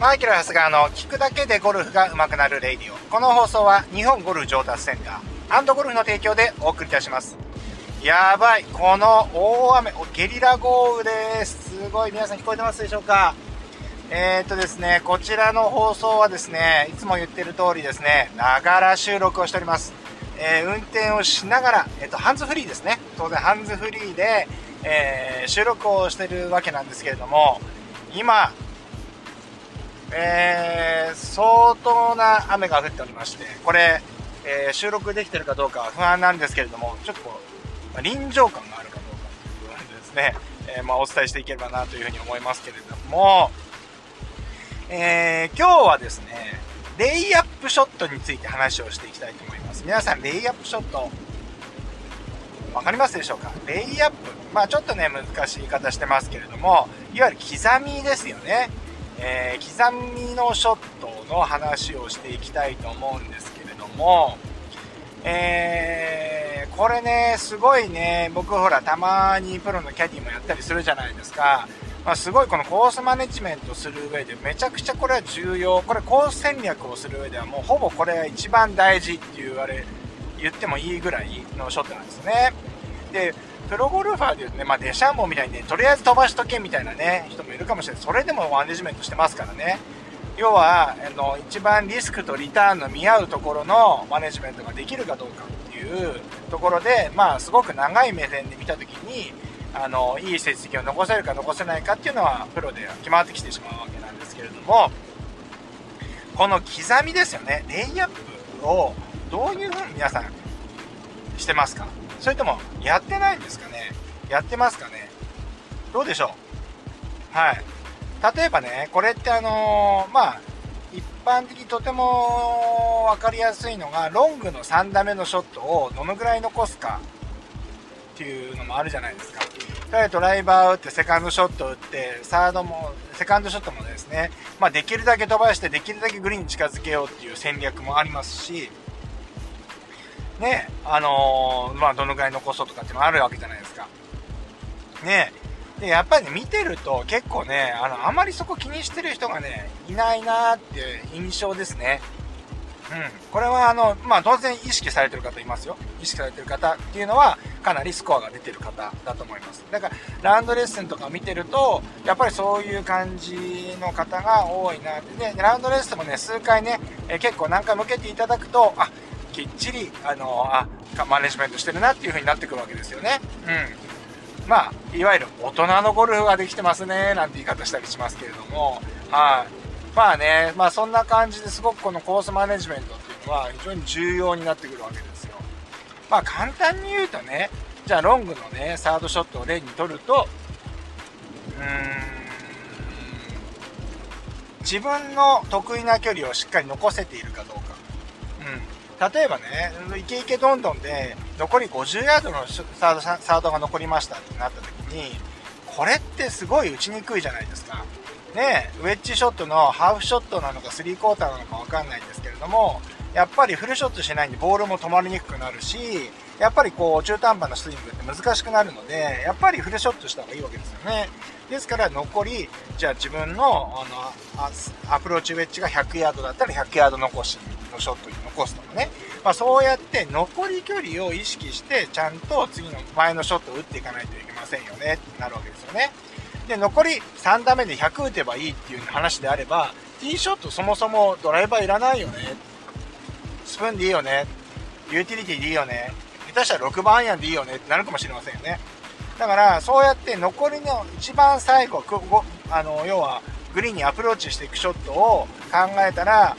マイケル・ハスガーの聞くだけでゴルフが上手くなるレイディオ。この放送は日本ゴルフ上達センターゴルフの提供でお送りいたします。やばい。この大雨、ゲリラ豪雨です。すごい。皆さん聞こえてますでしょうか？えー、っとですね、こちらの放送はですね、いつも言ってる通りですね、ながら収録をしております。えー、運転をしながら、えっと、ハンズフリーですね。当然ハンズフリーで、えー、収録をしてるわけなんですけれども、今、えー、相当な雨が降っておりまして、これ、えー、収録できてるかどうか不安なんですけれども、ちょっとこう、まあ、臨場感があるかどうかということでですね、えー、まあ、お伝えしていければなというふうに思いますけれども、えー、今日はですね、レイアップショットについて話をしていきたいと思います。皆さん、レイアップショット、わかりますでしょうか？レイアップ。まあちょっとね、難しい言い方してますけれども、いわゆる刻みですよね。えー、刻みのショットの話をしていきたいと思うんですけれども、えー、これね、すごいね、僕ほら、たまにプロのキャディもやったりするじゃないですか。まあ、すごいこのコースマネジメントする上でめちゃくちゃこれは重要。これコース戦略をする上ではもうほぼこれが一番大事って言われ、言ってもいいぐらいのショットなんですね。で、プロゴルファーで言うとね、まあ、デシャンボンみたいにね、とりあえず飛ばしとけみたいなね、人もいるかもしれない。それでもマネジメントしてますからね。要は、あの、一番リスクとリターンの見合うところのマネジメントができるかどうかっていうところで、まあ、すごく長い目線で見たときに、あの、いい成績を残せるか残せないかっていうのは、プロで決まってきてしまうわけなんですけれども、この刻みですよね、レイアップをどういうふうに皆さんしてますか？それとも、やってないんですかね？やってますかね？どうでしょう？はい。例えばね、これってあのー、まあ、一般的にとても分かりやすいのが、ロングの3打目のショットをどのぐらい残すかっていうのもあるじゃないですか。例えばドライバー打って、セカンドショット打って、サードも、セカンドショットもですね、まあ、できるだけ飛ばして、できるだけグリーンに近づけようっていう戦略もありますし、ね、あのー、まあ、どのぐらい残そうとかってのもあるわけじゃないですか。ね、で、やっぱりね、見てると結構ね、あの、あまりそこ気にしてる人がね、いないなーっていう印象ですね。うん。これはあの、まあ当然意識されてる方いますよ。意識されてる方っていうのは、かなりスコアが出てる方だと思います。だから、ラウンドレッスンとか見てると、やっぱりそういう感じの方が多いなって。で、ラウンドレッスンもね、数回ね、え結構何回向けていただくと、あ、きっちり、あの、あ、マネジメントしてるなっていう風になってくるわけですよね。うん。まあ、いわゆる大人のゴルフができてますね、なんて言い方したりしますけれども、はい。まあね、まあそんな感じですごくこのコースマネジメントっていうのは非常に重要になってくるわけですよ。まあ簡単に言うとね、じゃあロングのね、サードショットを例にとると、うーん、自分の得意な距離をしっかり残せているかどうか。うん。例えばね、イケイケどんどんで、残り50ヤードのサードサードが残りましたってなった時に、これってすごい打ちにくいじゃないですか。ね、ウェッジショットのハーフショットなのかスリークォーターなのかわかんないんですけれども、やっぱりフルショットしないんでボールも止まりにくくなるし、やっぱりこう中途半端なスイングって難しくなるので、やっぱりフルショットした方がいいわけですよね。ですから残り、じゃあ自分のあのアプローチウェッジが100ヤードだったら100ヤード残しのショット残すとかね。まあそうやって残り距離を意識してちゃんと次の前のショットを打っていかないといけませんよねってなるわけですよね。で、残り3打目で100打てばいいっていう話であれば、ティーショットそもそもドライバーいらないよね。スプーンでいいよね。ユーティリティでいいよね。下手したら6番アイアンでいいよねってなるかもしれませんよね。だから、そうやって残りの一番最後、あの、要は、グリーンにアプローチしていくショットを考えたら、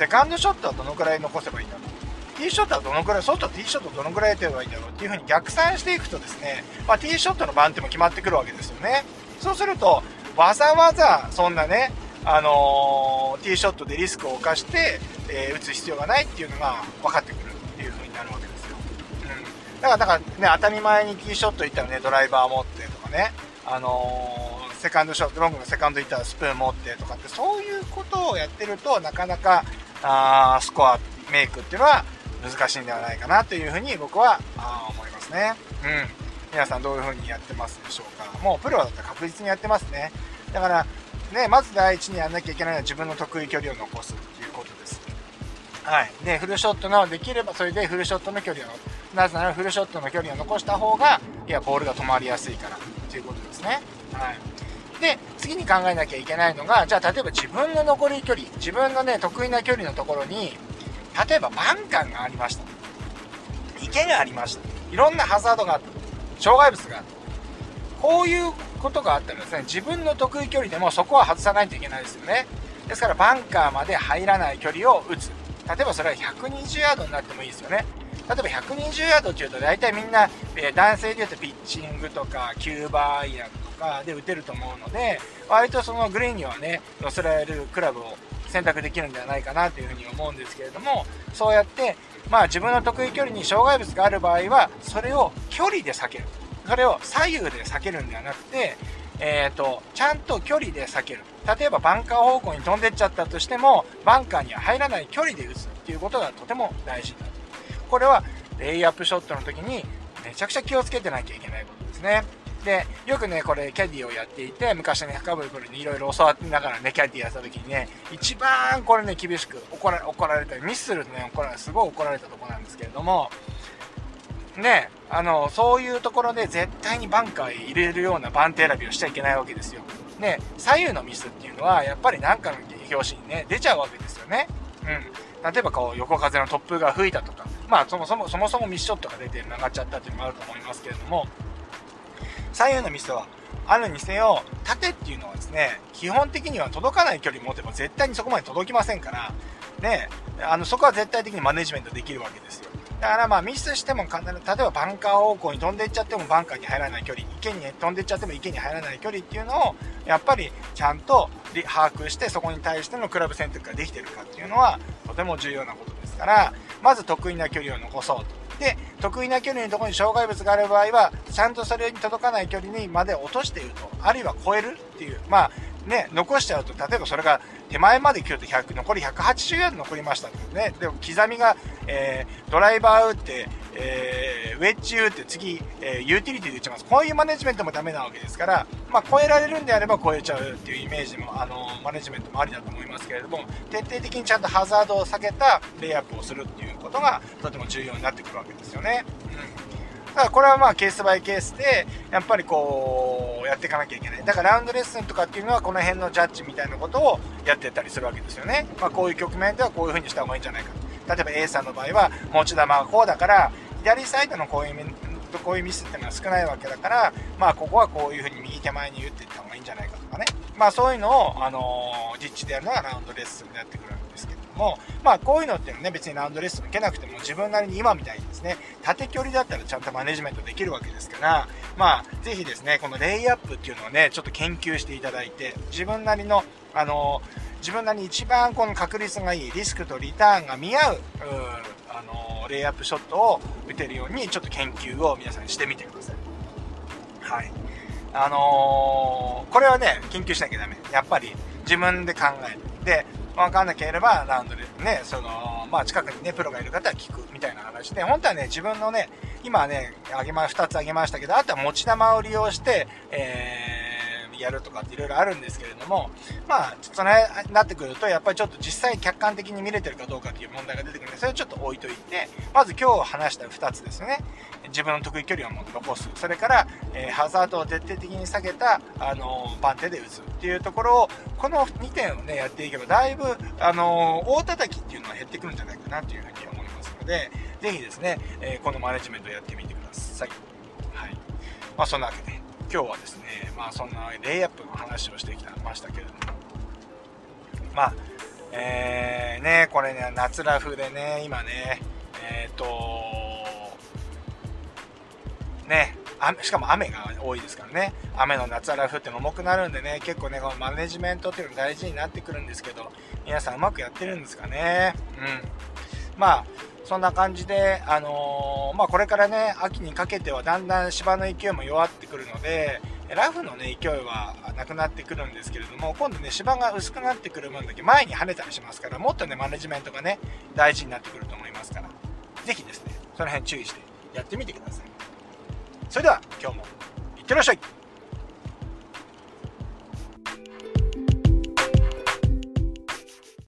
セカンドショットはどのくらい残せばいいんだろう？ティーショットはどのくらい、外ティーショットどのくらいやってばいいんだろうっていう風に逆算していくとですね、まあ、ティーショットの番手も決まってくるわけですよね。そうすると、わざわざそんなね、あのー、ティーショットでリスクを冒して、えー、打つ必要がないっていうのが分かってくるっていう風になるわけですよ。うん。だから、だからね、当たり前にティーショット行ったらね、ドライバー持ってとかね、あのー、セカンドショット、ロングのセカンド行ったらスプーン持ってとかって、そういうことをやってると、なかなか、あスコアメイクっていうのは難しいんではないかなというふうに僕は思いますね。うん。皆さんどういう風にやってますでしょうかもうプロだったら確実にやってますね。だから、ね、まず第一にやんなきゃいけないのは自分の得意距離を残すっていうことです。はい。で、フルショットの、できればそれでフルショットの距離を、なぜならフルショットの距離を残した方が、いや、ボールが止まりやすいからっていうことですね。はい。で、次に考えなきゃいけないのが、じゃあ例えば自分の残り距離、自分のね、得意な距離のところに、例えばバンカンがありました。池がありました。いろんなハザードがあった。障害物があった。こういうことがあったらですね、自分の得意距離でもそこは外さないといけないですよね。ですからバンカーまで入らない距離を打つ。例えばそれは120ヤードになってもいいですよね。例えば120ヤードっていうと大体みんな、え男性で言うとピッチングとかキューバーアイアンかで打てると思うので割とそのグリーンにはね乗せられるクラブを選択できるんではないかなというふうに思うんですけれどもそうやってまあ自分の得意距離に障害物がある場合はそれを距離で避ける。それを左右で避けるんではなくてえーと、ちゃんと距離で避ける。例えばバンカー方向に飛んでっちゃったとしてもバンカーには入らない距離で打つっていうことがとても大事だとこれはレイアップショットの時にめちゃくちゃ気をつけてなきゃいけないことですね。でよくねこれキャディをやっていて昔ね深堀プロにいろいろ教わってながらねキャディやった時にね一番これね厳しく怒ら怒られたりミスするとね怒られすごい怒られたとこなんですけれどもねあのそういうところで絶対にバンカーへ入れるような番手選びをしちゃいけないわけですよ。ね左右のミスっていうのはやっぱり何かの表紙にね出ちゃうわけですよね。うん、例えばこう横風の突風が吹いたとかまあそもそもそもそもミスショットが出て曲がっちゃったっていうのもあると思いますけれども左右のミスはあるにせよ縦っていうのはですね基本的には届かない距離持てば絶対にそこまで届きませんからねあのそこは絶対的にマネジメントできるわけですよ。だからまあミスしても簡単例えばバンカー方向に飛んでいっちゃってもバンカーに入らない距離池に飛んでいっちゃっても池に入らない距離っていうのをやっぱりちゃんと把握してそこに対してのクラブ選択ができてるかっていうのはとても重要なことですからまず得意な距離を残そうと。で得意な距離のところに障害物がある場合はちゃんとそれに届かない距離にまで落としているとあるいは超えるっていうまあね、残しちゃうと、例えばそれが手前まで来ると100、残り180ヤード残りましたけどね。でも刻みが、えー、ドライバー打って、えー、ウェッジ打って次、えー、ユーティリティで打ちます。こういうマネジメントもダメなわけですから、まあ、超えられるんであれば超えちゃうっていうイメージも、あの、マネジメントもありだと思いますけれども、徹底的にちゃんとハザードを避けたレイアップをするっていうことが、とても重要になってくるわけですよね。うんだからこれはまあケースバイケースで、やっぱりこう、やっていかなきゃいけない。だからラウンドレッスンとかっていうのはこの辺のジャッジみたいなことをやってたりするわけですよね。まあこういう局面ではこういう風にした方がいいんじゃないかと。例えば A さんの場合は持ち球がこうだから、左サイドのこういうこういうミスってのは少ないわけだから、まあここはこういう風に右手前に打っていった方がいいんじゃないかとかね。まあそういうのを、あの、実地でやるのがラウンドレッスンでやってくるんですけども、まあこういうのっていうのはね、別にラウンドレッスン受けなくても自分なりに今みたいにですね、縦距離だったらちゃんとマネジメントできるわけですから、まあぜひですね、このレイアップっていうのをね、ちょっと研究していただいて、自分なりの、あの自分なりに一番この確率がいいリスクとリターンが見合う、うあのレイアップショットを打てるようにちょっと研究を皆さんしてみてください。はい。あのー、これはね、研究しなきゃダメ。やっぱり自分で考える。で、分かんなければラウンドでね、その、まあ近くにね、プロがいる方は聞くみたいな話で、本当はね、自分のね、今ね、あげま、2つあげましたけど、あとは持ち玉を利用して、えーやるとかっていろいろあるんですけれども、まあ、その辺なってくると、やっぱりちょっと実際客観的に見れてるかどうかっていう問題が出てくるんで、それをちょっと置いといて、まず今日話した2つですね。自分の得意距離を残す。それから、えー、ハザードを徹底的に下げた、あの、番手で打つっていうところを、この2点をね、やっていけば、だいぶ、あのー、大叩きっていうのは減ってくるんじゃないかなというふうに思いますので、ぜひですね、えこのマネジメントをやってみてください。はい。まあ、そんなわけで、今日はですね、まあそんなレイアップの話をしてきましたけれども、まあ、えー、ね、これね、夏ラフでね、今ね、えっ、ー、と、ね、しかも雨が多いですからね、雨の夏ラフって重くなるんでね、結構ね、このマネジメントっていうの大事になってくるんですけど、皆さんうまくやってるんですかね。うん。まあ、そんな感じで、あのー、まあ、これからね、秋にかけてはだんだん芝の勢いも弱ってくるので、ラフのね、勢いはなくなってくるんですけれども、今度ね、芝が薄くなってくる分だけ前に跳ねたりしますから、もっとね、マネジメントがね、大事になってくると思いますから、ぜひですね、その辺注意してやってみてください。それでは、今日もいってらっしゃい